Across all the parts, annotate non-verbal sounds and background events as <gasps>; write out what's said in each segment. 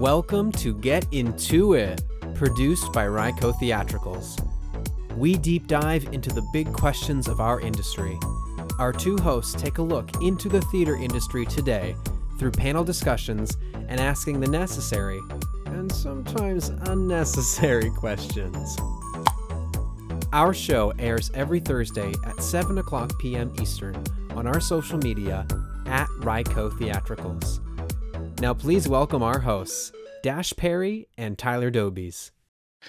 Welcome to Get Into It, produced by Ryco Theatricals. We deep dive into the big questions of our industry. Our two hosts take a look into the theater industry today through panel discussions and asking the necessary and sometimes unnecessary <laughs> questions. Our show airs every Thursday at 7 o'clock p.m. Eastern on our social media at Ryco Theatricals. Now, please welcome our hosts, Dash Perry and Tyler Dobies.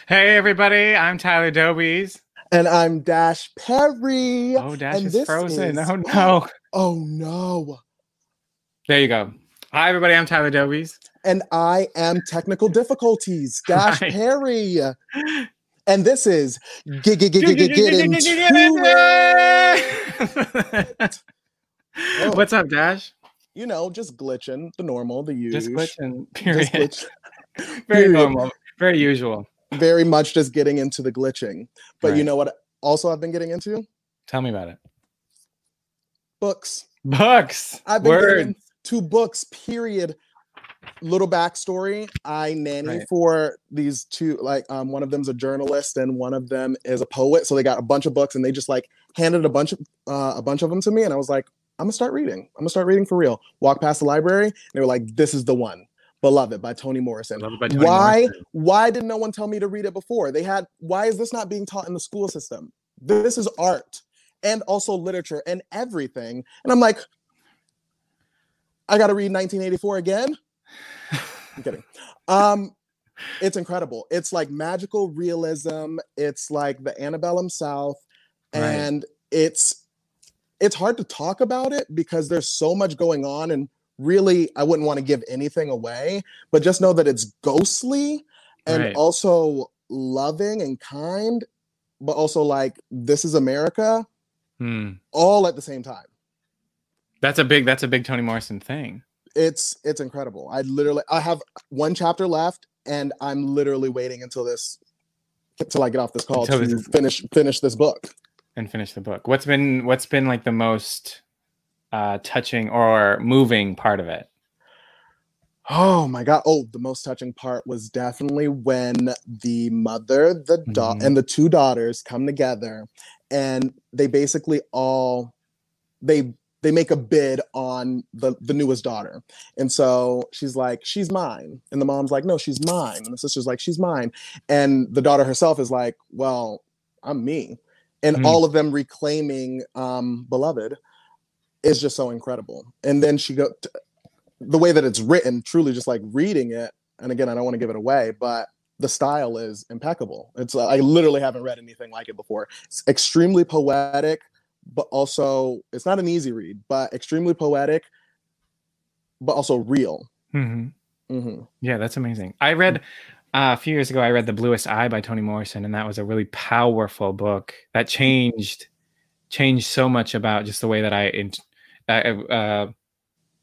Hey, everybody, I'm Tyler Dobies. And I'm Dash Perry. Oh, Dash and is frozen. Is... Oh, no. <gasps> Oh, no. There you go. Hi, everybody, I'm Tyler Dobies. And I am Technical <laughs> Difficulties, Dash Hi. Perry. And this is. What's up, Dash? you know, just glitching, the normal, the usual. Just glitching, period. Just glitch. <laughs> very period. normal, very usual. Very much just getting into the glitching. But right. you know what also I've been getting into? Tell me about it. Books. Books. I've been Word. getting two books, period. Little backstory. I nanny right. for these two, like um, one of them's a journalist and one of them is a poet. So they got a bunch of books and they just like handed a bunch of uh, a bunch of them to me. And I was like, I'm gonna start reading. I'm gonna start reading for real. Walk past the library, and they were like, "This is the one." Beloved by Toni Morrison. By Toni why? Morrison. Why did no one tell me to read it before? They had. Why is this not being taught in the school system? This is art and also literature and everything. And I'm like, I got to read 1984 again. <laughs> I'm kidding. Um, it's incredible. It's like magical realism. It's like the antebellum South, and it's it's hard to talk about it because there's so much going on and really I wouldn't want to give anything away, but just know that it's ghostly and right. also loving and kind, but also like this is America hmm. all at the same time. That's a big that's a big Toni Morrison thing. It's it's incredible. I literally I have one chapter left and I'm literally waiting until this until I get off this call until to this... finish finish this book and finish the book. What's been what's been like the most uh, touching or moving part of it? Oh my god! Oh, the most touching part was definitely when the mother, the da- mm-hmm. and the two daughters come together, and they basically all they they make a bid on the the newest daughter, and so she's like, "She's mine," and the mom's like, "No, she's mine," and the sister's like, "She's mine," and the daughter herself is like, "Well, I'm me." and mm. all of them reclaiming um, beloved is just so incredible. And then she go t- the way that it's written truly just like reading it and again i don't want to give it away but the style is impeccable. It's uh, i literally haven't read anything like it before. It's extremely poetic but also it's not an easy read but extremely poetic but also real. Mm-hmm. Mm-hmm. yeah that's amazing. I read uh, a few years ago, I read The Bluest Eye by Toni Morrison, and that was a really powerful book that changed changed so much about just the way that I, uh, uh,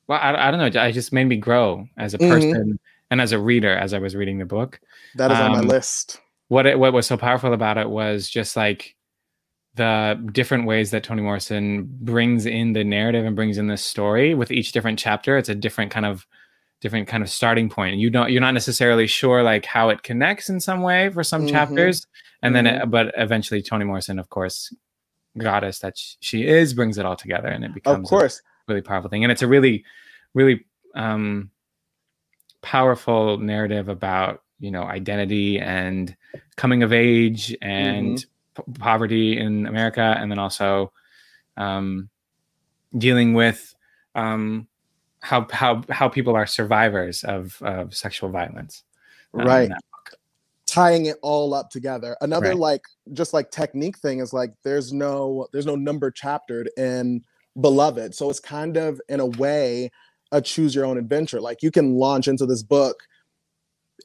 well, I, I, don't know, I just made me grow as a mm-hmm. person mm-hmm. and as a reader as I was reading the book. That is um, on my um, list. What it, what was so powerful about it was just like the different ways that Toni Morrison brings in the narrative and brings in the story with each different chapter. It's a different kind of different kind of starting point you don't you're not necessarily sure like how it connects in some way for some mm-hmm. chapters and mm-hmm. then it, but eventually toni morrison of course goddess that she is brings it all together and it becomes of course. a really powerful thing. And it's a really really um powerful narrative about you know identity and coming of age and mm-hmm. p- poverty in america and then also um dealing with um how how how people are survivors of of sexual violence. Um, right tying it all up together. Another right. like just like technique thing is like there's no there's no number chaptered in beloved. So it's kind of in a way a choose your own adventure. Like you can launch into this book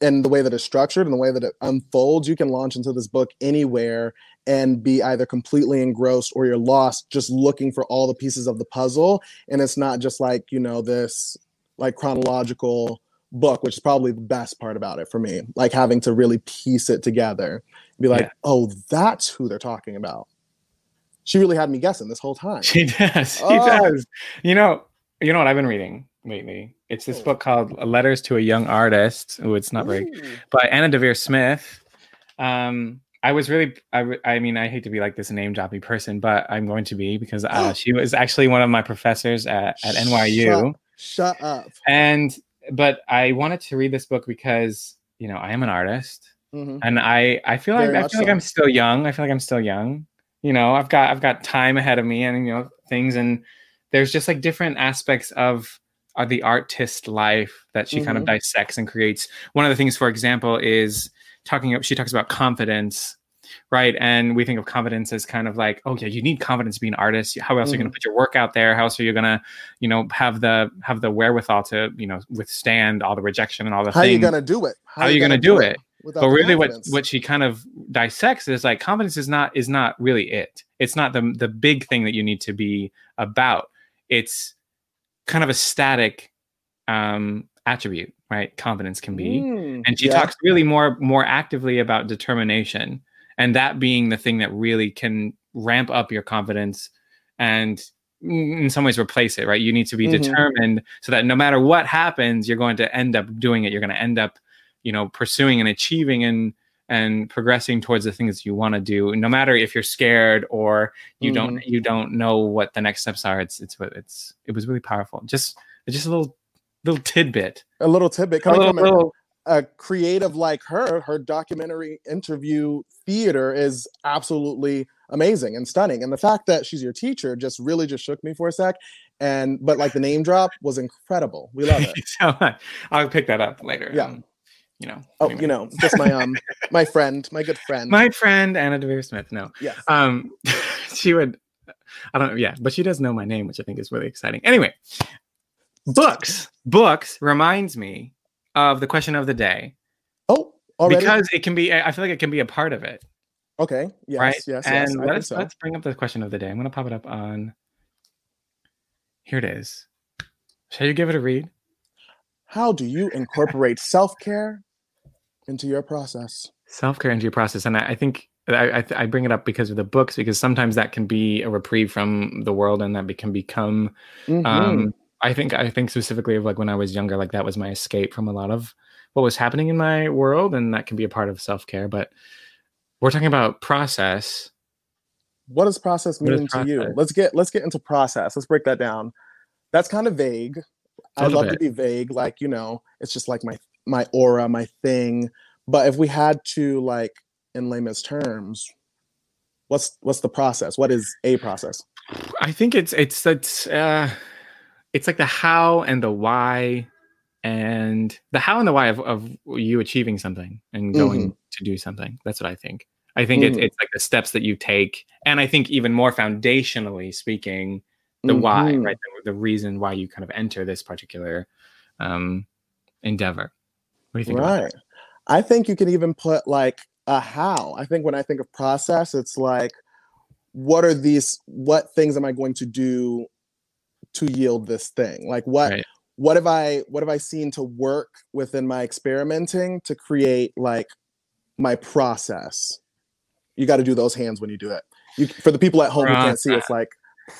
and the way that it's structured and the way that it unfolds. You can launch into this book anywhere and be either completely engrossed or you're lost just looking for all the pieces of the puzzle. And it's not just like you know this like chronological book which is probably the best part about it for me like having to really piece it together be like yeah. oh that's who they're talking about she really had me guessing this whole time she does she oh. does you know you know what i've been reading lately. It's this Oh. book called Letters to a Young Artist. Oh, it's not very by Anna Deavere Smith. Um, I was really, I, I mean, I hate to be like this name droppy person, but I'm going to be because uh, <gasps> she was actually one of my professors at, at NYU. Shut up. And, but I wanted to read this book because, you know, I am an artist Mhm. and I, I feel like, Very I much feel like. I'm still young. I feel like I'm still young. You know, I've got, I've got time ahead of me and, you know, things. And there's just like different aspects of, of the artist life that she kind of Mhm. dissects and creates. One of the things, for example, is talking she talks about confidence right? And we think of confidence as kind of like oh yeah you need confidence to be an artist. How else are you going to put your work out there? How else are you going to you know have the have the wherewithal to you know withstand all the rejection and all the How are you gonna do it? How are you gonna do it? without but really what what she kind of dissects is like confidence is not is not really it. It's not the the big thing that you need to be about. It's kind of a static um attribute right? Confidence can be. Mm, and she yeah. talks really more more actively about determination and that being the thing that really can ramp up your confidence and mm, in some ways replace it right? You need to be Mhm. determined so that no matter what happens you're going to end up doing it. You're going to end up you know pursuing and achieving and and progressing towards the things you want to do no matter if you're scared or you don't Mm-hmm. you don't know what the next steps are. It's it's it's it was really powerful. Just just a little little tidbit. A little tidbit. A coming little, from a, little a creative like her. Her documentary interview theater is absolutely amazing and stunning. And the fact that she's your teacher just really just shook me for a sec. And but like the name drop was incredible. We love it. <laughs> so. I'll pick that up later. Yeah. um, you know. Oh, anyway. you know, just my um my friend, my good friend. my friend Anna Deavere Smith. No, yes. um, <laughs> she would. I don't know. Yeah, but she does know my name, which I think is really exciting. Anyway, books. Books reminds me of the question of the day oh, already. because it can be. I feel like it can be a part of it, okay. Yes. right? Yes. Yes. and think let's so. let's bring up the question of the day. I'm going to pop it up on. Here it is. Shall you give it a read? How do you incorporate self care into your process? self care into your process and i, I think I, I, I bring it up because of the books because sometimes that can be a reprieve from the world and that be, can become Mhm. um i think i think specifically of like when i was younger like that was my escape from a lot of what was happening in my world and that can be a part of self-care but we're talking about process. What does process What is mean to you? let's get let's get into process. Let's break that down. That's kind of vague i love to be vague like you know it's just like my my aura my thing but if we had to like in layman's terms what's what's the process? What is a process? I think it's it's it's uh it's like the how and the why and the how and the why of, of you achieving something and going to do something. That's what i think. I think it's Mhm. it's like the steps that you take. And i think even more foundationally speaking the why Mhm. right? The, the reason why you kind of enter this particular um endeavor. What do you think about right. i think you can even put like a how. I think when i think of process it's like what are these what things am i going to do to yield this thing? Like what Right. what have i what have i seen to work within my experimenting to create like my process? You got to do those hands when you do it. You for the people at home who can't see it's like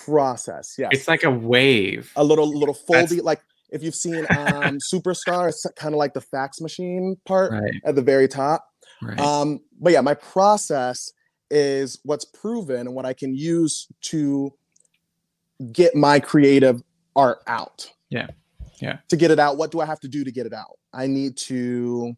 process yeah it's like a wave. A little little That's- foldy like if you've seen um <laughs> superstar it's kind of like the fax machine part right. at the very top. Right. Um but yeah my process is what's proven and what i can use to get my creative art out Yeah. Yeah. to get it out what do i have to do to get it out i need to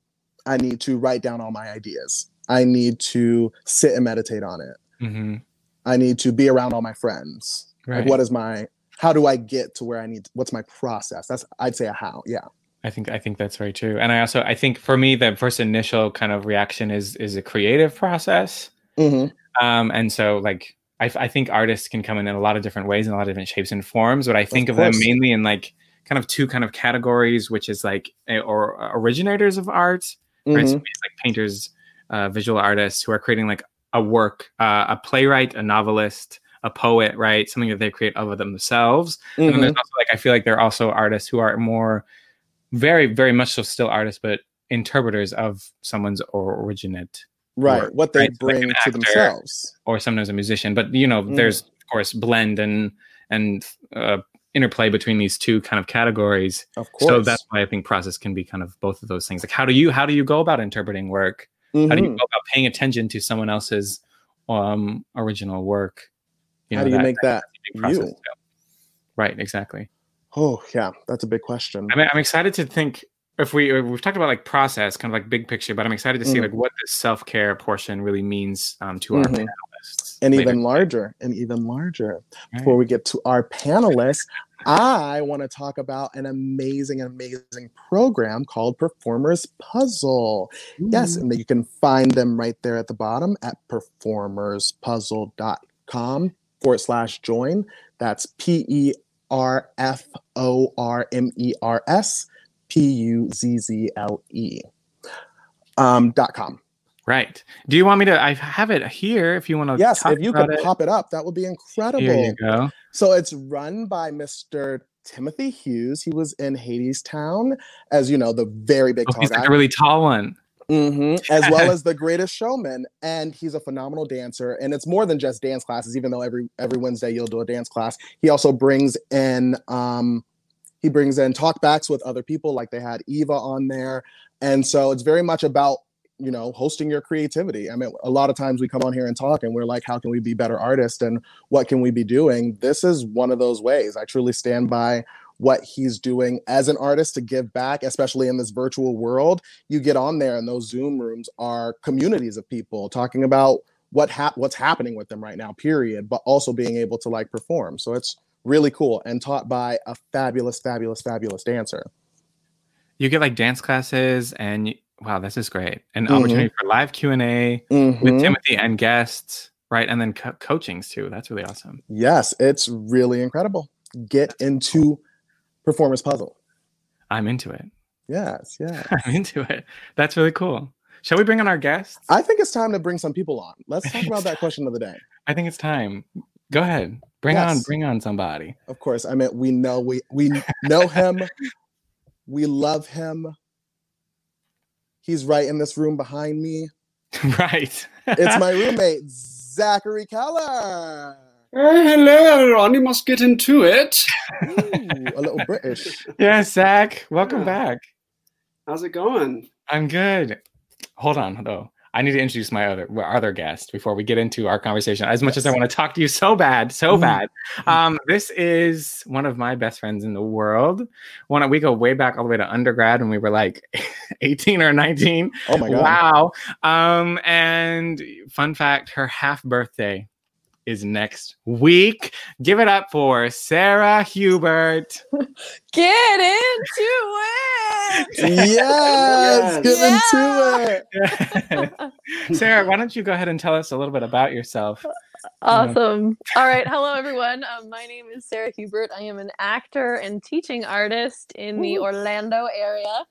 i need to write down all my ideas i need to sit and meditate on it hmm i need to be around all my friends right like what is my how do i get to where i need what's my process that's i'd say a how yeah I think I think that's very true. And I also I think for me the first initial kind of reaction is is a creative process. Mhm. Um and so like I, I think artists can come in in a lot of different ways in a lot of different shapes and forms, but I think of, them mainly in like kind of two kind of categories, which is like a, or originators of art, right? So Mhm. like painters, uh, visual artists who are creating like a work, uh, a playwright, a novelist, a poet, right? Something that they create of themselves. And then Mhm. there's also like I feel like there are also artists who are more very, very much so still artists, but interpreters of someone's or originate right what they right? So like bring to themselves or sometimes a musician. But you know, Mm. there's of course blend and and uh, interplay between these two kind of categories. Of course. So that's why I think process can be kind of both of those things. Like how do you how do you go about interpreting work? How do you Mhm. go about paying attention to someone else's um original work? you How do you make that that's a big process, you? Right, exactly. Oh yeah, that's a big question. I mean, I'm excited to think if we uh, we've talked about like process, kind of like big picture, but I'm excited to see Mm. like what this self care portion really means um, to our Mhm. panelists. and later. even larger, and even larger. Right. Before we get to our panelists, I want to talk about an amazing, amazing program called Performers Puzzle. Yes, and you can find them right there at the bottom at performerspuzzle.com forward slash join. That's P E R F O R M E R S P U Z Z L E um, dot com. Right. Do you want me to? I have it here. If you want to. Yes, if you could it. pop it up, that would be incredible. Here you go. So it's run by Mr. Timothy Hughes. He was in Hadestown, as you know, the very big Oh, tall he's guy, like a really tall one. Mhm, as <laughs> well as the Greatest Showman. And he's a phenomenal dancer. And it's more than just dance classes. Even though every every Wednesday you'll do a dance class, he also brings in um, he brings in talkbacks with other people, like they had Eva on there. And so it's very much about you know hosting your creativity. I mean a lot of times we come on here and talk and we're like how can we be better artists and what can we be doing? This is one of those ways. I truly stand by what he's doing as an artist to give back especially in this virtual world. You get on there and those zoom rooms are communities of people talking about what what's happening with them right now period but also being able to like perform. So it's really cool and taught by a fabulous fabulous fabulous dancer You get like dance classes, and you, wow, this is great. An Mhm. opportunity for live Q and A with Mhm. Timothy and guests, right? And then co- coachings too. That's really awesome. Yes, it's really incredible. Get into Performance Puzzle. I'm into it. Yes, <laughs> yeah. I'm into it. That's really cool. Shall we bring on our guests? I think it's time to bring some people on. Let's talk about that <laughs> question of the day. I think it's time. Go ahead. Bring on. Bring on somebody. Of course, I mean we know we we know him. <laughs> We love him. He's right in this room behind me. <laughs> right. It's my <laughs> roommate, Zachary Keller. Uh, hello, everyone. You must get into it. Ooh, a little British. yeah, Zach. Welcome Yeah. back. How's it going? I'm good. Hold on, though. I need to introduce my other our other guest before we get into our conversation. As much as I want to talk to you so bad, so Mhm. bad. Um, this is one of my best friends in the world. One we go way back all the way to undergrad when we were like <laughs> 18 or 19. Oh my god. Wow. Um, and fun fact, her half birthday is next week. Give it up for Sarah Hubert. <laughs> Get into it. <laughs> Yes, Yes. get into <laughs> it. Sarah, why don't you go ahead and tell us a little bit about yourself? Awesome. All right. Hello, everyone. Um, my name is Sarah Hubert. I am an actor and teaching artist in the Orlando area.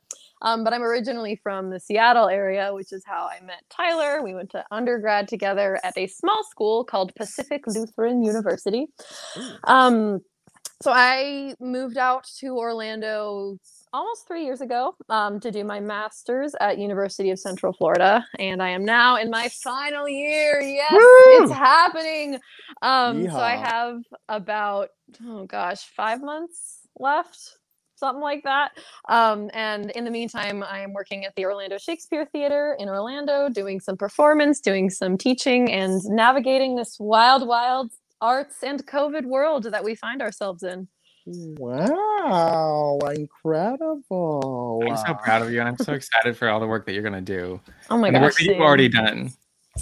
Um, but I'm originally from the Seattle area, which is how I met Tyler. We went to undergrad together at a small school called Pacific Lutheran University. Um, so I moved out to Orlando almost three years ago um, to do my master's at University of Central Florida, and I am now in my final year. Yes, Woo! it's happening. Um, so I have about oh gosh, five months left, something like that. Um, and in the meantime, I am working at the Orlando Shakespeare Theater in Orlando, doing some performance, doing some teaching, and navigating this wild, wild arts and COVID world that we find ourselves in. Wow, incredible. I'm so proud of you, and I'm so <laughs> excited for all the work that you're going to do. Oh my and the work gosh, that you've already done.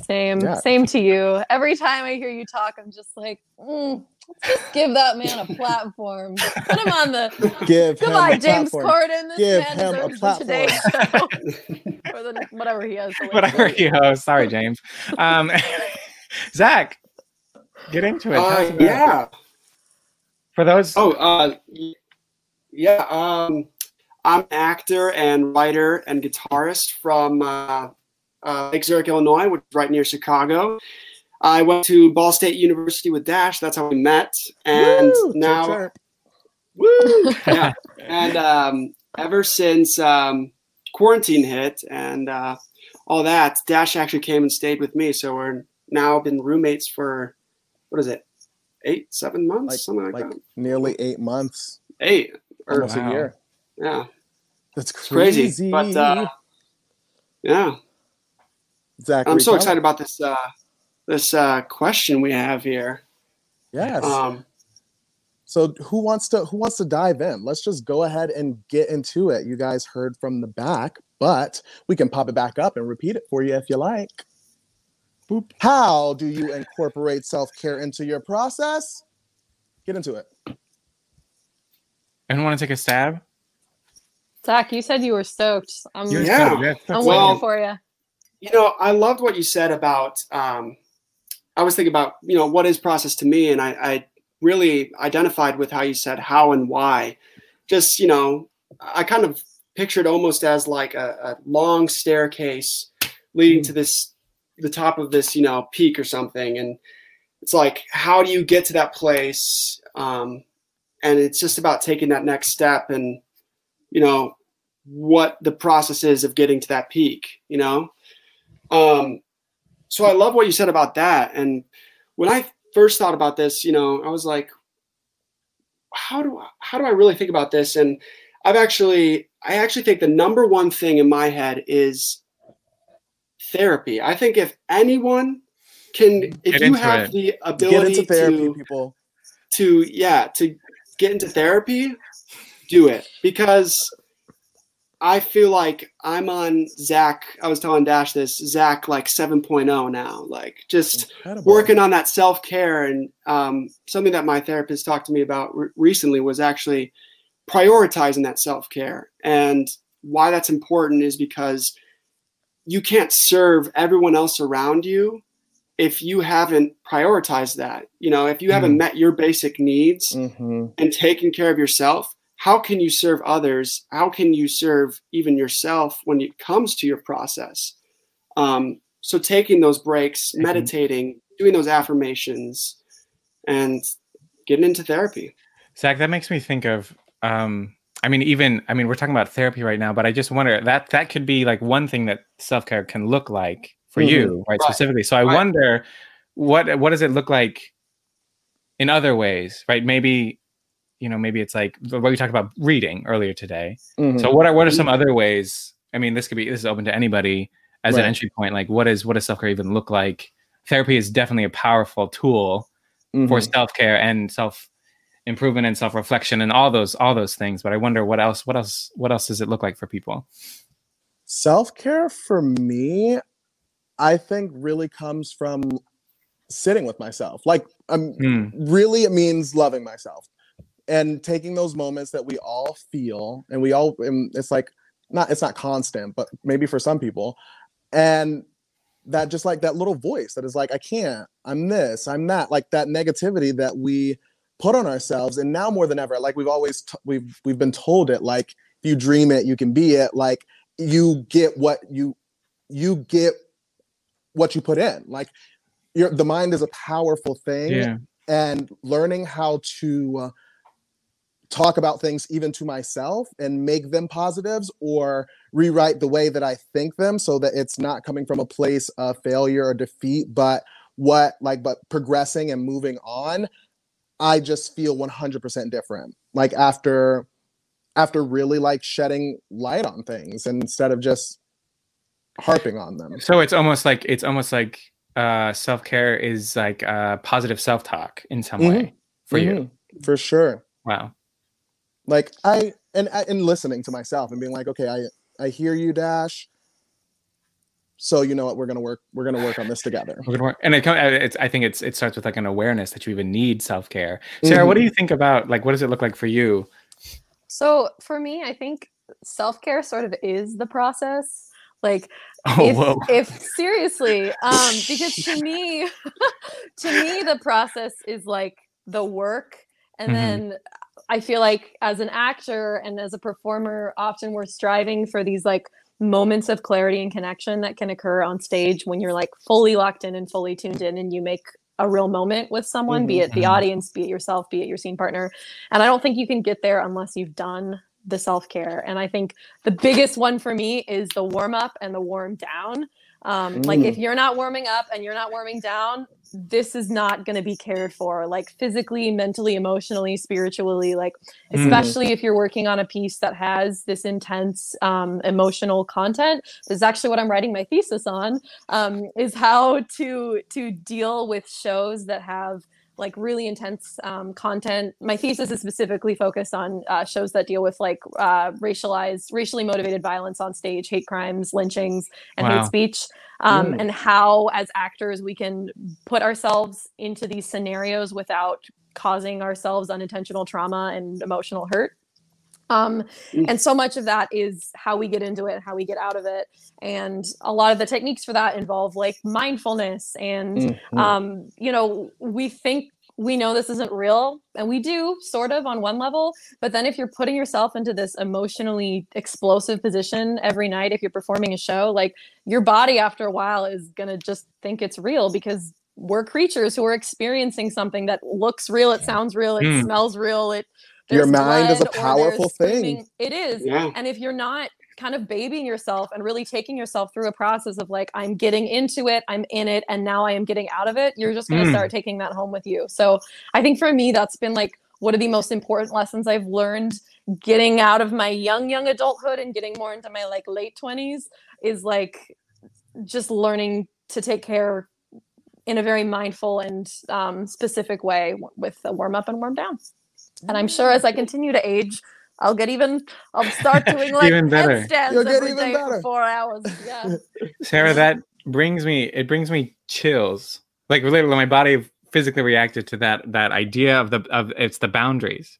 same, Yeah. same to you. Every time I hear you talk, I'm just like, mm, let's just give that man a platform. Put him on the. <laughs> Give him Goodbye, a James platform. Corden. This Give man him a deserves the Today Show <laughs> <laughs> or the whatever he has. Whatever he you host. Sorry, James. Um, Zach, get into it. Uh, about it. yeah. For those. Oh, uh, yeah. Um, I'm an actor and writer and guitarist from uh, uh, Lake Zurich, Illinois, which is right near Chicago. I went to Ball State University with Dash. That's how we met. And Woo, chirp, now, chirp. woo, <laughs> yeah. And um, ever since um, quarantine hit and uh, all that, Dash actually came and stayed with me. So we're now been roommates for what is it, eight, seven months, Like- something like, like that. nearly eight months, Eight or almost Wow. a year. yeah, That's it's crazy. crazy. But uh, yeah, Zach, I'm so excited about this uh, this uh, question we have here. Yes. Um, So who wants to who wants to dive in? Let's just go ahead and get into it. You guys heard from the back, but we can pop it back up and repeat it for you if you like. Boop. How do you incorporate self-care into your process? Get into it. Anyone want to take a stab? Zach, you said you were stoked. I'm, You're Yeah. stoked. I'm Well- waiting for you. you know, I loved what you said about. Um, I was thinking about you know what is process to me, and I, I really identified with how you said how and why. Just you know, I kind of pictured almost as like a, a long staircase leading to this the top of this you know peak or something, and it's like how do you get to that place? Um, and it's just about taking that next step and you know what the process is of getting to that peak. You know. Um, so I love what you said about that. And when I first thought about this, you know, I was like, how do I, how do I really think about this? And I've actually, I actually think the number one thing in my head is therapy. I think if anyone can, if Get you have it. the Get ability into therapy, to, people. to, yeah, to get into therapy, do it because I feel like I'm on Zach. I was telling Dash this Zach like 7.0 now, like just Incredible. working on that self care. And um, something that my therapist talked to me about re- recently was actually prioritizing that self care. And why that's important is because you can't serve everyone else around you if you haven't prioritized that. You know, if you haven't met your basic needs Mhm. and taking care of yourself, how can you serve others? How can you serve even yourself when it comes to your process? Um, so taking those breaks, Mhm. meditating, doing those affirmations, and getting into therapy. Zach, that makes me think of um I mean even I mean we're talking about therapy right now, but I just wonder that that could be like one thing that self-care can look like for Mhm. you, right? Right. Specifically. So I Right. wonder what what does it look like in other ways, right? Maybe you know, maybe it's like what we talked about reading earlier today. Mhm. So what are what are some other ways? I mean, this could be this is open to anybody as an entry point. Like what is what does self-care even look like? Therapy is definitely a powerful tool for Mhm. self-care and self improvement and self-reflection and all those all those things but i wonder what else what else what else does it look like for people self-care for me i think really comes from sitting with myself like um, Hmm. really it means loving myself and taking those moments that we all feel and we all and it's like not it's not constant but maybe for some people and that just like that little voice that is like i can't i'm this i'm that like that negativity that we put on ourselves and now more than ever like we've always t- we've we've been told it like if you dream it you can be it like you get what you you get what you put in like your the mind is a powerful thing yeah. and learning how to uh, talk about things even to myself and make them positives or rewrite the way that I think them so that it's not coming from a place of failure or defeat but what like but progressing and moving on I just feel 100% different. Like after after really like shedding light on things instead of just harping on them. So it's almost like it's almost like uh self-care is like uh positive self-talk in some Mhm. way for you. Mhm, for sure. Wow like i and and listening to myself and being like okay i i hear you dash so you know what we're gonna work we're gonna work on this together We're gonna work. and it, co- it's i think it's it starts with like an awareness that you even need self-care sarah what do you think about like what does it look like for you So for me, I think self care sort of is the process. Like <laughs> oh if, whoa if seriously, um, because to me, <laughs> <laughs> to me, the process is like the work, and Mhm. then I feel like as an actor and as a performer, often we're striving for these like moments of clarity and connection that can occur on stage when you're like fully locked in and fully tuned in, and you make a real moment with someone, be it the Mhm. audience, be it yourself, be it your scene partner. And I don't think you can get there unless you've done the self care. And I think the biggest one for me is the warm up and the warm down. Um, Like if you're not warming up and you're not warming down, this is not going to be cared for like physically mentally emotionally spiritually like Mm. especially if you're working on a piece that has this intense um, emotional content this is actually what i'm writing my thesis on um, is how to to deal with shows that have like really intense um, content. My thesis is specifically focused on uh, shows that deal with like uh, racialized racially motivated violence on stage hate crimes lynchings and Wow. hate speech um, and how as actors we can put ourselves into these scenarios without causing ourselves unintentional trauma and emotional hurt um, Mm. and so much of that is how we get into it how we get out of it and a lot of the techniques for that involve like mindfulness and Mhm. um, you know we think we know this isn't real and we do sort of on one level but then if you're putting yourself into this emotionally explosive position every night if you're performing a show like your body after a while is going to just think it's real because we're creatures who are experiencing something that looks real it sounds real it Mm. smells real it Your there's mind is a blood or there's powerful thing. it is Yeah. and if you're not kind of babying yourself and really taking yourself through a process of like i'm getting into it i'm in it and now i am getting out of it you're just going to Mm. start taking that home with you so i think for me that's been like one of the most important lessons i've learned getting out of my young young adulthood and getting more into my like late 20s is like just learning to take care in a very mindful and um, specific way w- with a warm up and warm down and i'm sure as i continue to age I'll get even. I'll start doing <laughs> like Even better. headstands You'll get every even day better. for four hours. Yeah. <laughs> Sarah, that brings me it brings me chills. Like literally my body physically reacted to that that idea of the of it's the boundaries.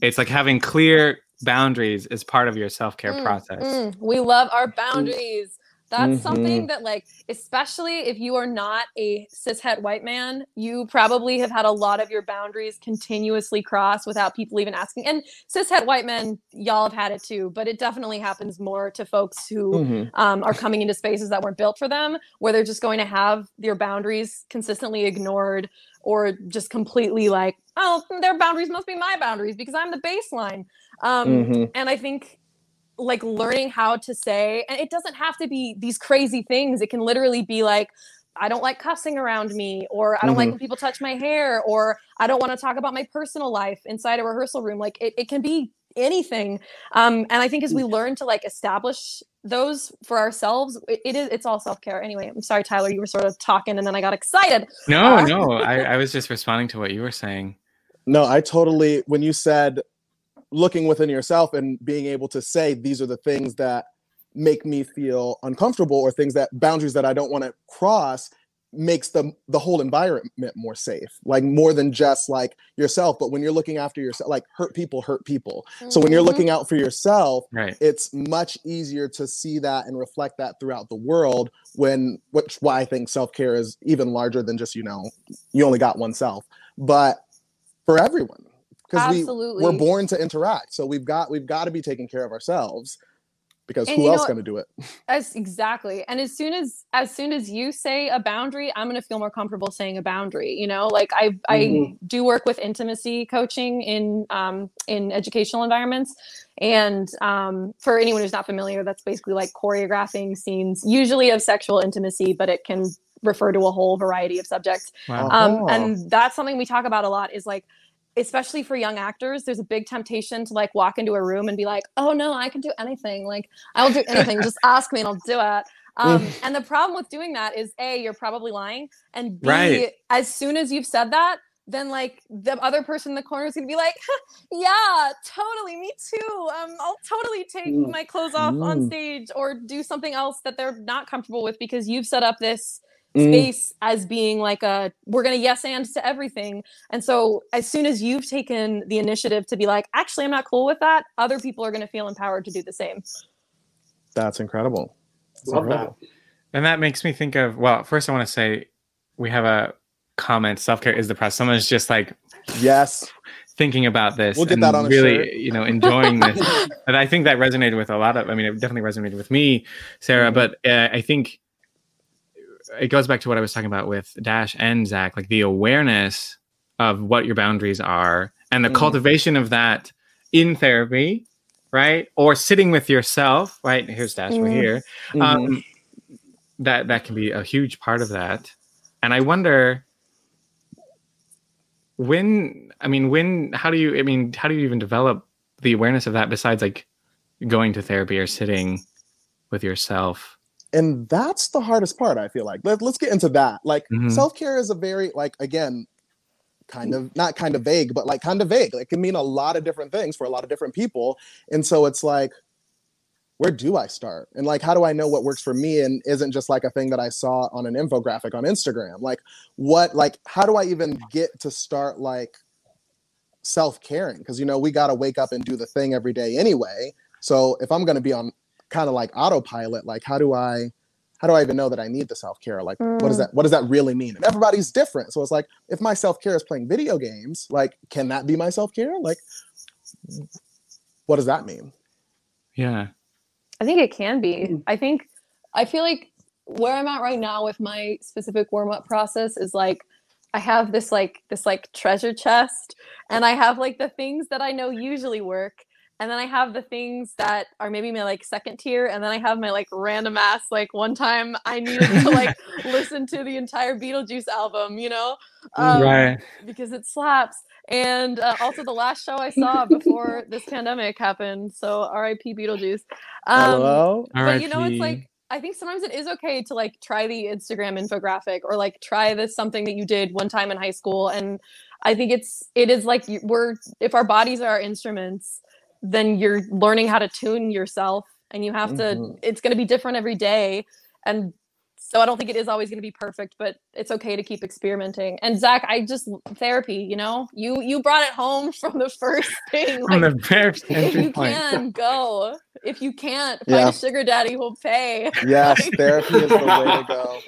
It's like having clear boundaries is part of your self-care Mm, process. Mm, we love our boundaries. That's Mhm. something that, like, especially if you are not a cishet white man, you probably have had a lot of your boundaries continuously crossed without people even asking. And cishet white men, y'all have had it too, but it definitely happens more to folks who Mhm. um, are coming into spaces that weren't built for them, where they're just going to have their boundaries consistently ignored or just completely like, oh, their boundaries must be my boundaries because I'm the baseline. Um, Mhm. And I think like learning how to say, and it doesn't have to be these crazy things. It can literally be like, I don't like cussing around me, or I don't like Mhm. when people touch my hair, or I don't want to talk about my personal life inside a rehearsal room. Like it, it can be anything. Um, and I think as we learn to like establish those for ourselves, it, it is it's all self-care. Anyway, I'm sorry, Tyler, you were sort of talking and then I got excited. No, Uh, no, I, <laughs> I was just responding to what you were saying. No, I totally. When you said looking within yourself and being able to say these are the things that make me feel uncomfortable or things that boundaries that I don't want to cross makes the the whole environment more safe like more than just like yourself but when you're looking after yourself like hurt people hurt people so when you're Mhm. looking out for yourself Right. it's much easier to see that and reflect that throughout the world when which why i think self-care is even larger than just you know you only got oneself but for everyone because we Absolutely. we're born to interact so we've got we've got to be taking care of ourselves because And who else what- going to do it <laughs> As exactly. And as soon as as soon as you say a boundary, I'm gonna feel more comfortable saying a boundary. You know, like I I Mhm. do work with intimacy coaching in um in educational environments. And um for anyone who's not familiar, that's basically like choreographing scenes, usually of sexual intimacy, but it can refer to a whole variety of subjects. Wow. Um, Oh. and that's something we talk about a lot is like, especially for young actors, there's a big temptation to like walk into a room and be like, oh no, I can do anything. Like, I'll do anything. Just <laughs> ask me and I'll do it. Um, and the problem with doing that is A, you're probably lying. And B, Right. as soon as you've said that, then like the other person in the corner is gonna be like, yeah, totally, me too. Um, I'll totally take my clothes off on Mm. stage or do something else that they're not comfortable with because you've set up this Mm. space as being like a we're gonna yes and to everything and so as soon as you've taken the initiative to be like actually i'm not cool with that other people are gonna feel empowered to do the same that's incredible That's Love that. And that makes me think of well, first I want to say we have a comment, self-care is the press. Someone's just like yes thinking about this We'll get and that on a really, shirt. you know, enjoying this. <laughs> and I think that resonated with a lot of I mean, it definitely resonated with me, Sarah, Mhm. but uh, I think it goes back to what I was talking about with Dash and Zach, like the awareness of what your boundaries are and the Mhm. cultivation of that in therapy, right? Or sitting with yourself, right? Here's Dash, we're Mm. here. Mhm. Um, that that can be a huge part of that and i wonder when i mean when how do you i mean how do you even develop the awareness of that besides like going to therapy or sitting with yourself and that's the hardest part i feel like. Let, let's get into that. Like Mhm. self-care is a very like again kind of not kind of vague but like kind of vague. It can mean a lot of different things for a lot of different people. And so it's like where do i start? And like how do i know what works for me and isn't just like a thing that i saw on an infographic on instagram? Like what like how do i even get to start like self-caring? Because you know we got to wake up and do the thing every day anyway. So if i'm going to be on kind of like autopilot like how do i how do i even know that i need the self-care like what does Mm. that what does that really mean and everybody's different so it's like if my self-care is playing video games like can that be my self-care like what does that mean yeah I think it can be. Mm. I think I feel like where I'm at right now with my specific warm up process is like I have this like this like treasure chest and I have like the things that I know usually work and then I have the things that are maybe my like second tier and then I have my like random ass like one time I needed to like <laughs> listen to the entire Beetlejuice album, you know? Um, right because it slaps. And uh, also the last show I saw before <laughs> this pandemic happened. So R.I.P. Beetlejuice. Um, hello but you know, it's like I think sometimes it is okay to like try the Instagram infographic or like try this something that you did one time in high school. And I think it's it is like we're if our bodies are our instruments, then you're learning how to tune yourself, and you have to. Mhm. It's going to be different every day, and so I don't think it is always going to be perfect, but it's okay to keep experimenting. And Zach, I just therapy. You know, you you brought it home <laughs> from the first thing. on like, the very <laughs> if entry you point can go if you can't find Yeah. a sugar daddy who'll pay yes Like- <laughs> therapy is the way to go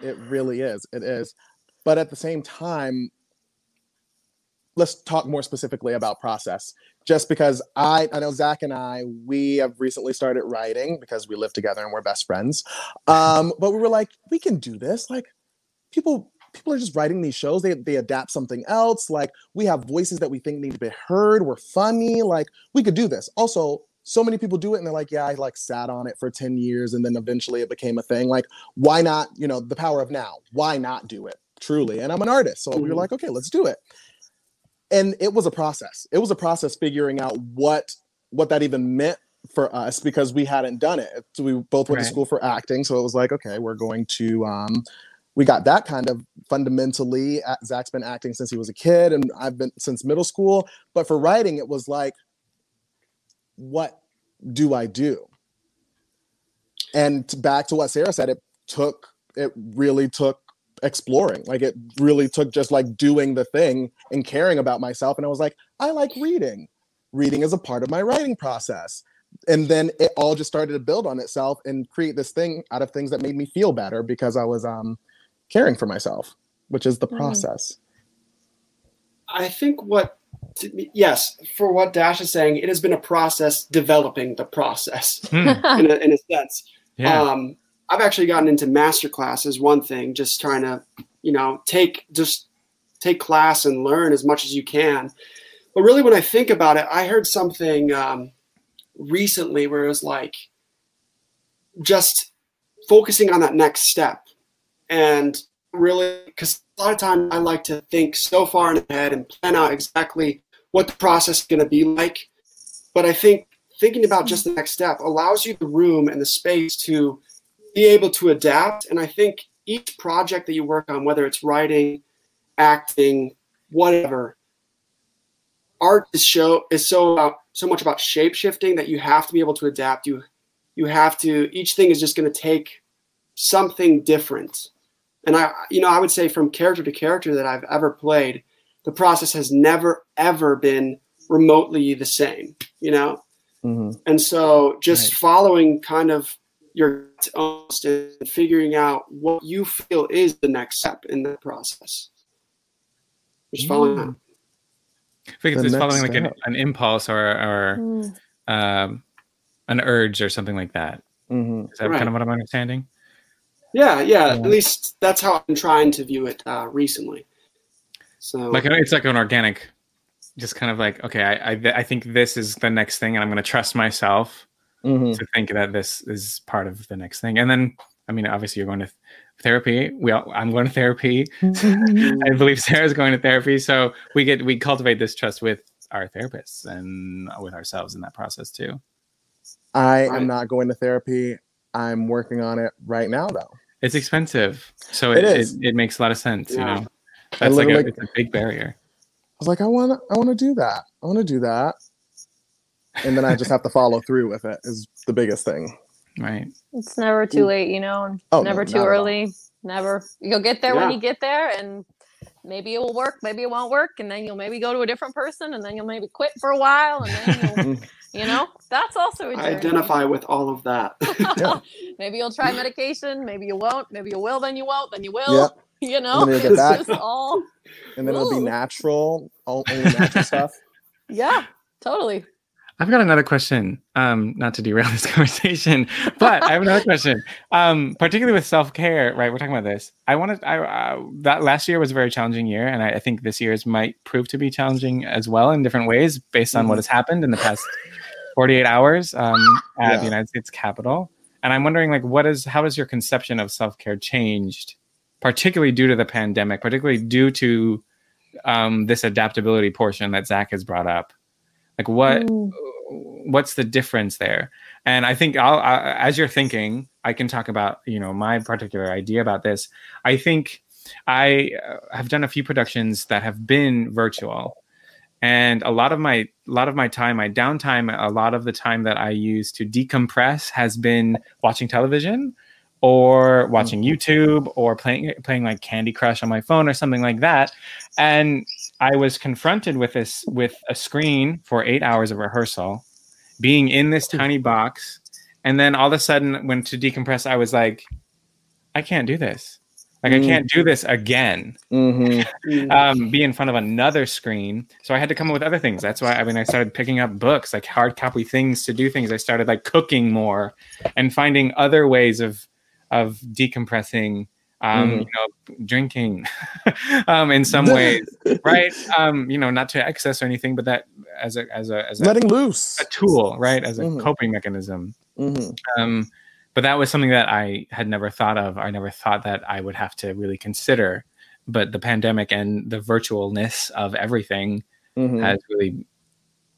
it really is it is but at the same time let's talk more specifically about process just because i i know zach and i we have recently started writing because we live together and we're best friends. Um but we were like we can do this. Like people people are just writing these shows. They, they adapt something else. Like we have voices that we think need to be heard. We're funny. Like we could do this. Also so many people do it and they're like yeah i like sat on it for 10 years and then eventually it became a thing. Like why not you know the power of now. Why not do it? Truly. And i'm an artist. So we were Mhm. like okay let's do it and it was a process. It was a process figuring out what what that even meant for us because we hadn't done it. So we both went Right. to school for acting. So it was like okay we're going to um we got that kind of fundamentally uh, zach's been acting since he was a kid and i've been since middle school. But for writing it was like what do i do? And back to what sarah said it took it really took exploring like it really took just like doing the thing and caring about myself and i was like i like reading. Reading is a part of my writing process. And then it all just started to build on itself and create this thing out of things that made me feel better because i was um caring for myself which is the Mm. process. I think what, yes, for what Dash is saying, it has been a process developing the process Hmm, <laughs> in, a, in a sense. yeah. Um, I've actually gotten into master classes. One thing, just trying to, you know, take just take class and learn as much as you can. But really, when I think about it, I heard something um, recently where it was like just focusing on that next step and really because a lot of times I like to think so far ahead and plan out exactly what the process is going to be like. But I think thinking about just the next step allows you the room and the space to be able to adapt. And I think each project that you work on, whether it's writing, acting, whatever, art is show is so about so much about shape shifting that you have to be able to adapt. You you have to each thing is just going to take something different. And I you know I would say from character to character that I've ever played, the process has never ever been remotely the same. You know, Mhm. and so just Right. following kind of your almost and figuring out what you feel is the next step in the process. Just following Mm. that. I think it's The just next following like an, an impulse or or Mm. um, an urge or something like that. Mhm. Is that Right. kind of what I'm understanding? Yeah, yeah, Yeah. At least that's how I'm trying to view it uh, recently. So Like it's like an organic, just kind of like okay, I I, I think this is the next thing, and I'm going to trust myself Mhm. to think that this is part of the next thing, and then I mean, obviously, you're going to therapy. We all, I'm going to therapy. <laughs> I believe Sarah's going to therapy. So we get we cultivate this trust with our therapists and with ourselves in that process too. I Right. am not going to therapy. I'm working on it right now, though. It's expensive, so It it, it, is. it, makes a lot of sense. You know, that's like a, it's a big barrier. I was like, I want to, I want to do that. I want to do that. And then I just have to follow through with it is the biggest thing. Right. It's never too mm. late, you know, and Oh, never not too early. Never. You'll get there when you get there, and maybe it will work, maybe it won't work, and then you'll maybe go to a different person, and then you'll maybe quit for a while, and then you'll, mm. you know, that's also a I identify with all of that. <laughs> Yeah. maybe you'll try medication, maybe you won't, maybe you will, then you won't, then you will. Yep. <laughs> You know, then get it's back. just all And then it'll be natural, all- only natural <laughs> stuff. yeah, totally. I've got another question. Um, not to derail <laughs> this conversation, but I have another question. Um, particularly with self care, right? We're talking about this. I wanted. I uh, that last year was a very challenging year, and I, I think this year's might prove to be challenging as well in different ways, based on what Mhm. has happened in the past 48 hours um, at Yeah. the United States Capitol. And I'm wondering, like, what is how has your conception of self care changed, particularly due to the pandemic, particularly due to um, this adaptability portion that Zach has brought up? Like, what Mm. what's the difference there? And i think I'll, I, as you're thinking i can talk about you know my particular idea about this. I think i uh, have done a few productions that have been virtual. And a lot of my a lot of my time my downtime a lot of the time that i use to decompress has been watching television or watching youtube or playing playing like candy crush on my phone or something like that. And i was confronted with this with a screen for eight hours of rehearsal being in this tiny box and then all of a sudden when to decompress i was like i can't do this like i Mm. can't do this again hmm <laughs> um, be in front of another screen. So I had to come up with other things. That's why I mean I started picking up books, like hard copy things to do things. I started like cooking more and finding other ways of of decompressing. Um, Mhm. you know, drinking <laughs> um, in some ways, <laughs> right? Um, you know, not to excess or anything, but that as a as a as a, Letting loose. a tool, right? As a Mhm. coping mechanism. hmm Um, but that was something that I had never thought of. I never thought that I would have to really consider. But the pandemic and the virtualness of everything hmm has really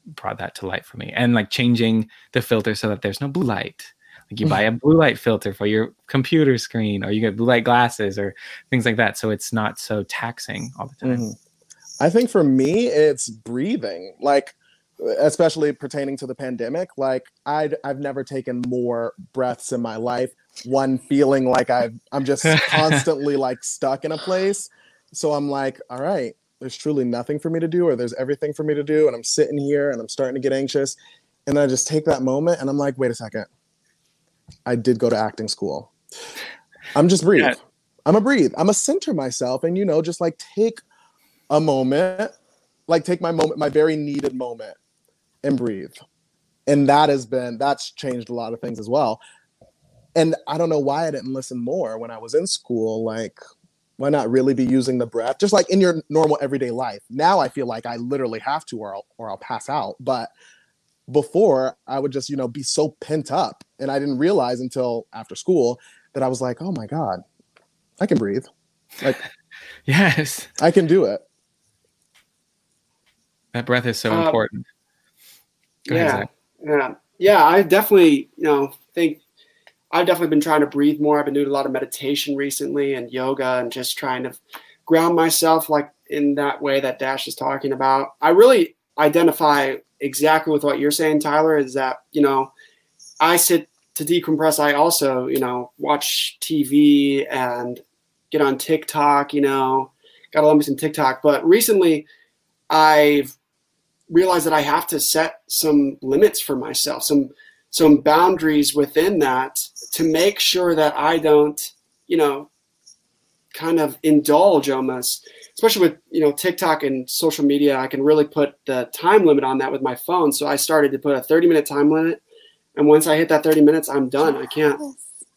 brought that to light for me. And like changing the filter so that there's no blue light. Like you buy a blue light filter for your computer screen, or you get blue light glasses, or things like that, so it's not so taxing all the time. Mhm. I think for me, it's breathing. Like, especially pertaining to the pandemic. Like, I'd I've never taken more breaths in my life. One feeling like I've I'm just <laughs> constantly like stuck in a place. So I'm like, all right, there's truly nothing for me to do, or there's everything for me to do, and I'm sitting here and I'm starting to get anxious. And then I just take that moment and I'm like, wait a second. I did go to acting school. I'm just breathe. Yeah. I'm a breathe. I'm a center myself, and you know, just like take a moment, like take my moment, my very needed moment, and breathe. And that has been that's changed a lot of things as well. And I don't know why I didn't listen more when I was in school. Like, why not really be using the breath, just like in your normal everyday life? Now I feel like I literally have to, or I'll, or I'll pass out. But before, I would just you know be so pent up, and I didn't realize until after school that I was like, oh my god, I can breathe. Like <laughs> Yes, I can do it. that breath is so Um, important. Go yeah, Zach. yeah, yeah. I definitely, you know, think I've definitely been trying to breathe more. I've been doing a lot of meditation recently and yoga, and just trying to ground myself, like in that way that Dash is talking about. I really identify exactly with what you're saying, Tyler. Is that you know, I sit to decompress. I also, you know, watch TV and get on TikTok. You know, gotta love me some TikTok. But recently, I've realized that I have to set some limits for myself, some some boundaries within that to make sure that I don't, you know, kind of indulge almost, especially with you know TikTok and social media. I can really put the time limit on that with my phone. So I started to put a 30 minute time limit, and once I hit that 30 minutes, I'm done. I can't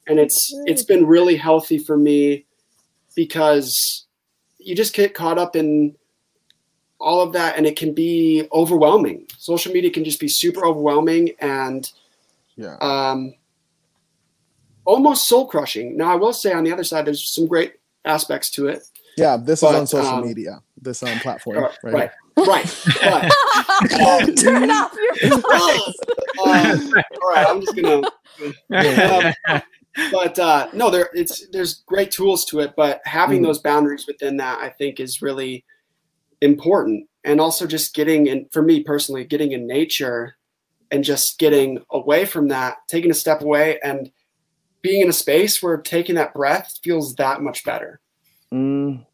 and it's it's been really healthy for me because you just get caught up in all of that and it can be overwhelming social media can just be super overwhelming and Yeah. um almost soul crushing. Now, I will say on the other side, there's some great aspects to it. Yeah, this But, is on social um, media. This um platform. Right, right. right, right. But, <laughs> um, Turn off your phone. um, all right, I'm just gonna. <laughs> But uh, no, there it's there's great tools to it, but having Mhm. those boundaries within that, I think, is really important. And also, just getting in for me personally, getting in nature and just getting away from that, taking a step away, and being in a space where taking that breath feels that much better. Mm,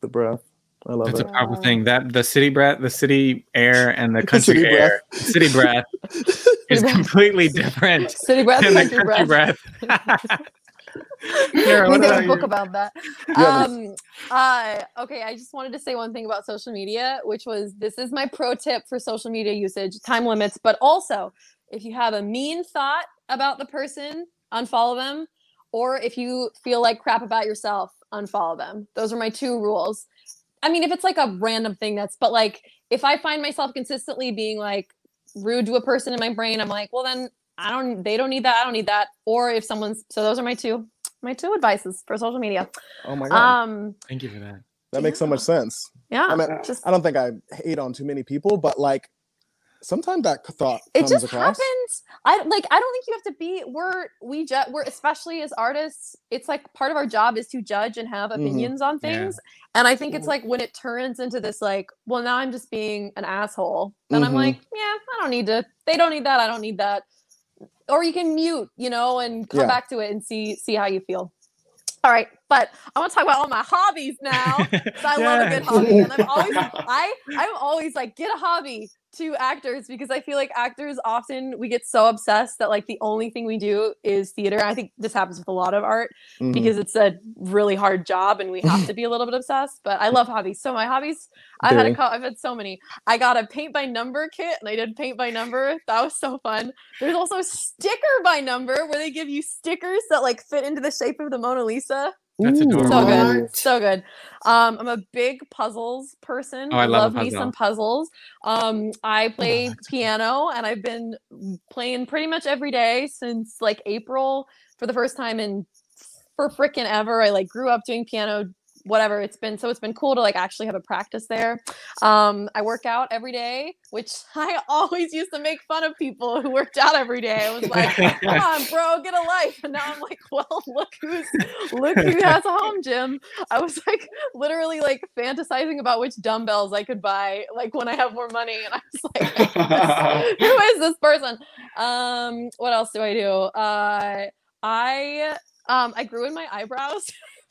the breath. I love That's it. a powerful thing. That the city breath, the city air, and the <laughs> country city air, the city breath <laughs> is completely different City breath, than the country country breath. breath. <laughs> Sarah, we what did a book you? about that. Um, uh, okay, I just wanted to say one thing about social media, which was this is my pro tip for social media usage: time limits. But also, if you have a mean thought about the person, unfollow them, or if you feel like crap about yourself, unfollow them. Those are my two rules. I mean, if it's like a random thing, that's but like if I find myself consistently being like rude to a person in my brain, I'm like, well then I don't they don't need that, I don't need that. Or if someone's so those are my two my two advices for social media. Oh my god, Um Thank you for that. that makes so much sense. yeah, I mean, just I don't think I hate on too many people, but like sometimes that thought it just across. happens. I like I don't think you have to be we're we ju- we're especially as artists, it's like part of our job is to judge and have Mhm. opinions on Yeah. things. And I think it's like when it turns into this like, well now I'm just being an asshole. Then I'm Mhm. like, yeah, I don't need to they don't need that, I don't need that. Or you can mute, you know, and come Yeah. back to it and see see how you feel. All right, but I want to talk about all my hobbies now. 'cause I love a <laughs> good hobby, and I'm always I I'm always like get a hobby to actors because I feel like actors often we get so obsessed that like the only thing we do is theater. I think this happens with a lot of art Mhm. because it's a really hard job and we have to be a little bit obsessed. But I love hobbies. So my hobbies, I had a co- I've had so many. I got a paint by number kit and I did paint by number. That was so fun. There's also sticker by number where they give you stickers that like fit into the shape of the Mona Lisa. That's Ooh. adorable. So good. So good. Um, I'm a big puzzles person. Oh, I love a me some puzzles. Um, I play piano and I've been playing pretty much every day since like April for the first time in for frickin' ever. I like grew up doing piano, whatever. It's been so it's been cool to like actually have a practice there. Um, I work out every day, which <laughs> I always used to make fun of people who worked out every day. I was <laughs> like, come on, bro, get a life. And now I'm like, <laughs> well, look who's look who has a home gym. I was like literally like fantasizing about which dumbbells I could buy, like when I have more money. And I was like, who is this person? Um, what else do I do? Uh, I um, I grew in my eyebrows.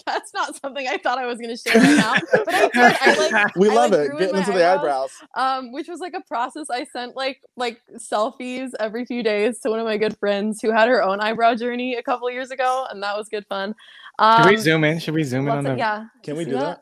That's not something I thought I was gonna share right now, but I did. I like <laughs> we I, love like, it. Getting into the eyebrows eyebrows. um, which was like a process. I sent like like selfies every few days to one of my good friends who had her own eyebrow journey a couple years ago, and that was good fun. Um, Should we zoom in? Should we zoom in on of- the? yeah. Can we do that?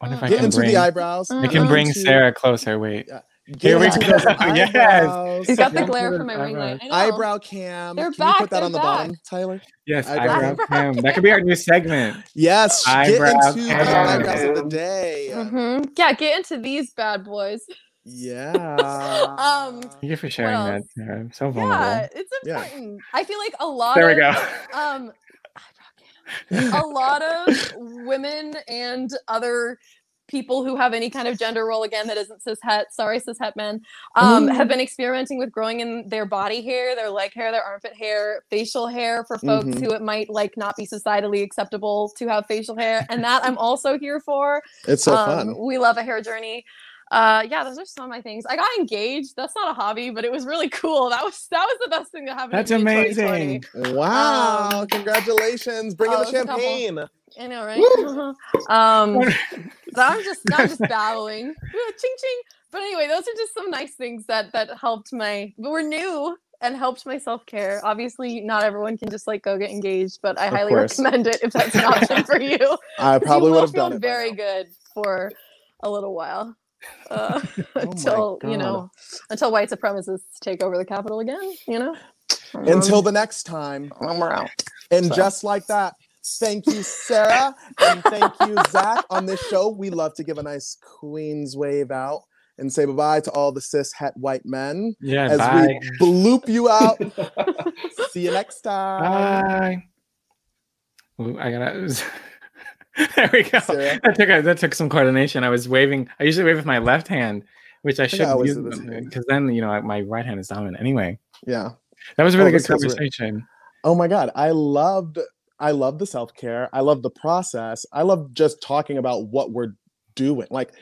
Wonder if I Get can into bring. the eyebrows. Uh, I can bring Sarah closer. Wait. Get Yeah. into those <laughs> Yes. eyebrows. He's got the glare from my ring light. I know. Eyebrow cam. They're Can you back, put that they're on the back. bottom, Tyler? Yes, Eyebrow eyebrow cam. That could be our new segment. Yes. Eyebrow get into the cam. eyebrows of the day. Mhm. Yeah, get into these bad boys. Yeah. <laughs> Um, Thank you for sharing that. Sarah. I'm so vulnerable. Yeah, it's Yeah. important. I feel like a lot There we of go. um <laughs> a lot of women and other people who have any kind of gender role again that isn't cis het sorry cis het men um, have been experimenting with growing in their body hair their leg hair their armpit hair facial hair for folks Mhm. who it might like not be societally acceptable to have facial hair and that i'm also here for It's so um, fun. we love a hair journey uh yeah those are some of my things i got engaged that's not a hobby but it was really cool that was that was the best thing that happened That's to me in 2020. amazing. Wow. um, Congratulations. Bring in oh, the there's a couple. champagne. I know, right? <laughs> um, so I'm just I'm just babbling, ching ching. But anyway, those are just some nice things that that helped my. But we're new and helped my self care. Obviously, not everyone can just like go get engaged, but I Of highly course. recommend it if that's an option for you. <laughs> I probably you would will have feel done it. very good for a little while. Uh, <laughs> Oh until you know, until white supremacists take over the Capitol again, you know. Until Um, the next time. <laughs> when we're out. And So. just like that, thank you, Sarah. and thank you, <laughs> Zach. On this show, we love to give a nice Queen's wave out and say bye bye to all the cis het white men Yeah, as bye. we bloop you out. See you next time. Bye. Ooh, I gotta. <laughs> there we go. Sarah? That took a, that took some coordination. I was waving. I usually wave with my left hand, which I I always use do this hand. because then you know my right hand is dominant. Anyway, Yeah. that was a really Oh, good conversation. Oh my god, I loved I love the self-care. I love the process. I love just talking about what we're doing. Like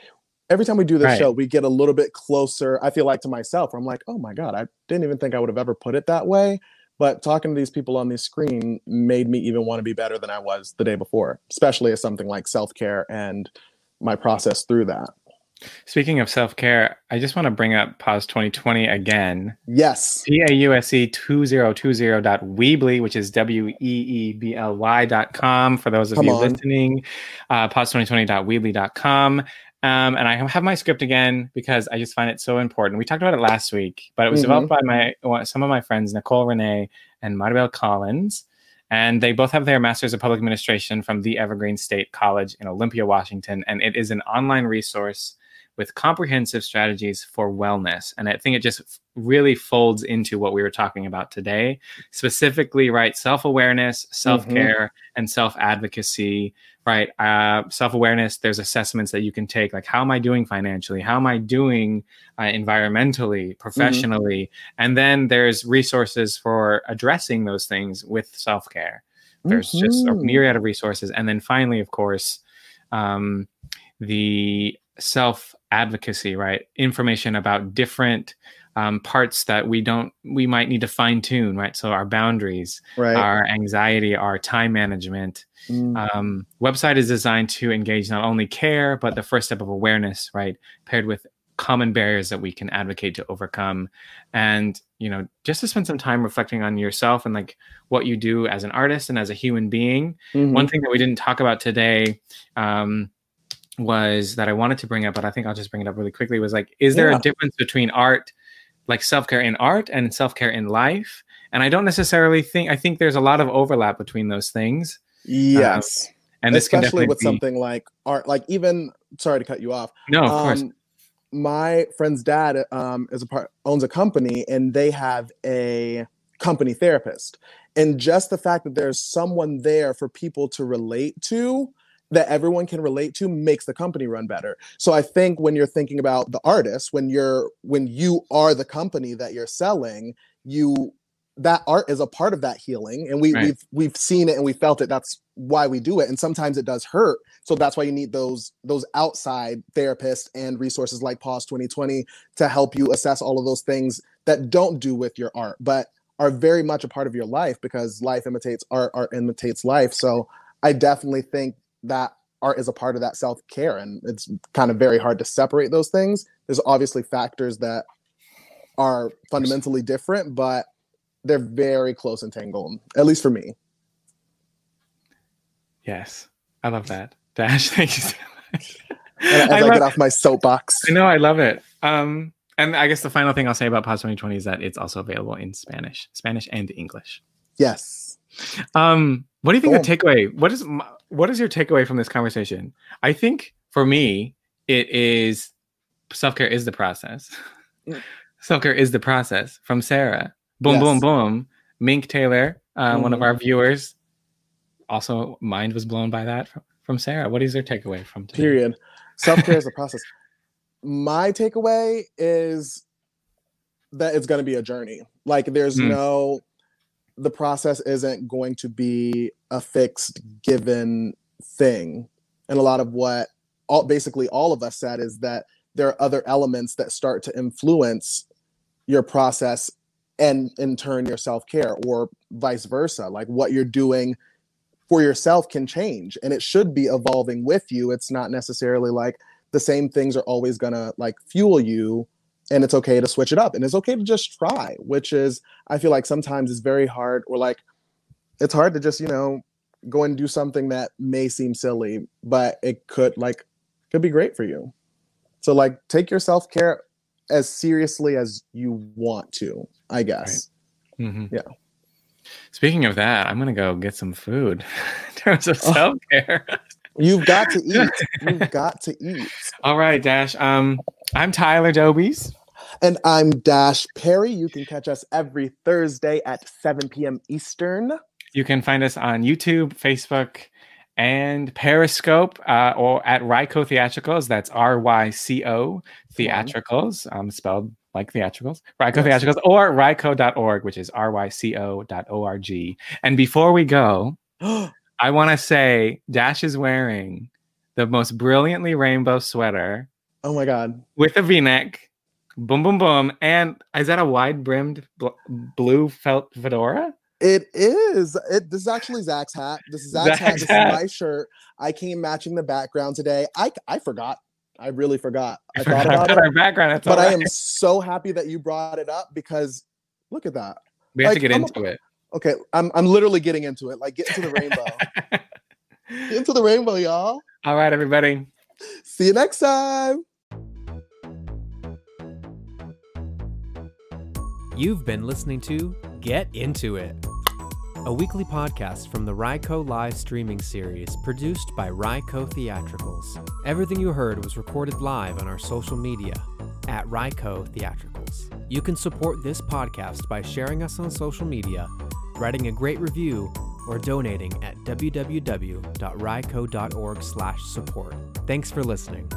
every time we do this Right. show, we get a little bit closer. I feel like to myself, where I'm like, oh my god, I didn't even think I would have ever put it that way. But talking to these people on the screen made me even want to be better than I was the day before, especially as something like self-care and my process through that. Speaking of self care, I just want to bring up Pause 2020 again. Yes. P A U S E 2020.weebly, which is W E E B L Y dot com for those of Come you on. listening. Uh, Pause2020.weebly.com. Um, and I have my script again because I just find it so important. We talked about it last week, but it was Mhm. developed by my some of my friends, Nicole Renee and Maribel Collins. And they both have their Masters of Public Administration from the Evergreen State College in Olympia, Washington. And it is an online resource with comprehensive strategies for wellness. And I think it just really folds into what we were talking about today, specifically, right? Self awareness, self care, and self advocacy, right? Uh, self awareness, there's assessments that you can take, like how am I doing financially? How am I doing uh, environmentally, professionally? And then there's resources for addressing those things with self care. There's just a Mhm. myriad of resources. And then finally, of course, um, the self advocacy, right? Information about different um, parts that we don't, we might need to fine tune, right? So our boundaries, right. our anxiety, our time management. Mm. Um, website is designed to engage not only care, but the first step of awareness, right? Paired with common barriers that we can advocate to overcome. And, you know, just to spend some time reflecting on yourself and like what you do as an artist and as a human being Mhm. one thing that we didn't talk about today um, was that I wanted to bring up, but I think I'll just bring it up really quickly. Was like, is there Yeah. a difference between art, like self care in art, and self care in life? And I don't necessarily think. I think there's a lot of overlap between those things. yes. And this can especially with be, something like art like even sorry to cut you off no, of course, um, my friend's dad um, is a part owns a company and they have a company therapist and just the fact that there's someone there for people to relate to that everyone can relate to makes the company run better. So i think when you're thinking about the artist when you're when you are the company that you're selling you that art is a part of that healing and we, Right. we've we've seen it and we felt it. That's why we do it and sometimes it does hurt. So that's why you need those those outside therapists and resources like pause 2020 to help you assess all of those things that don't do with your art but are very much a part of your life because life imitates art art imitates life. So i definitely think that art is a part of that self-care and it's kind of very hard to separate those things there's obviously factors that are fundamentally different but they're very close entangled at least for me yes, I love that. Dash, <laughs> thank you so much. as I I, love- get off my soapbox I know, I love it. Um, and I guess the final thing I'll say about Pause 2020 is that it's also available in Spanish, Spanish and English. yes Um, what do you think the takeaway? What is what is your takeaway from this conversation? I think for me, it is self care is the process. Mm. <laughs> self care is the process. From Sarah, boom, boom, Yes. boom. Mink Taylor, uh, one of our viewers, also mind was blown by that from, from Sarah. What is your takeaway from today? period self-care is a process my takeaway is that it's going to be a journey like there's Mm. no the process isn't going to be a fixed given thing. And a lot of what all basically all of us said is that there are other elements that start to influence your process and in turn your self-care or vice versa. Like what you're doing for yourself can change and it should be evolving with you. It's not necessarily like the same things are always going to like fuel you and it's okay to switch it up and it's okay to just try which is i feel like sometimes it's very hard or like it's hard to just you know go and do something that may seem silly but it could like could be great for you so like take your self-care as seriously as you want to i guess Mhm. Yeah. Speaking of that, I'm gonna go get some food <laughs> in terms of Oh. self care. you've got to eat <laughs> you've got to eat All right, Dash. Um, I'm Tyler Dobies. And I'm Dash Perry. You can catch us every Thursday at 7 p.m. Eastern. You can find us on YouTube, Facebook, and Periscope, uh, or at Ryco Theatricals. That's R Y C O Theatricals, um, spelled like theatricals, Ryco Yes. Theatricals, or ryco.org, which is R Y C O dot O R G. And before we go, <gasps> I want to say Dash is wearing the most brilliantly rainbow sweater oh my god. with a v-neck boom boom boom and is that a wide brimmed bl- blue felt fedora It is. It this is actually Zach's hat. This is Zach's, hat. Zach's This hat. is my shirt. I came matching the background today. I I forgot. I really forgot. <laughs> I, I thought forgot about our background But all I am so happy that you brought it up because look at that. we have to get I'm a- into it Okay, I'm I'm literally getting into it. Like get into the rainbow. <laughs> get into the rainbow, y'all. all right everybody See you next time. You've been listening to Get Into It, a weekly podcast from the Ryco Live streaming series produced by Ryco Theatricals. Everything you heard was recorded live on our social media at Ryco Theatricals. You can support this podcast by sharing us on social media, writing a great review, or donating at www.ryco.org/support. Thanks for listening.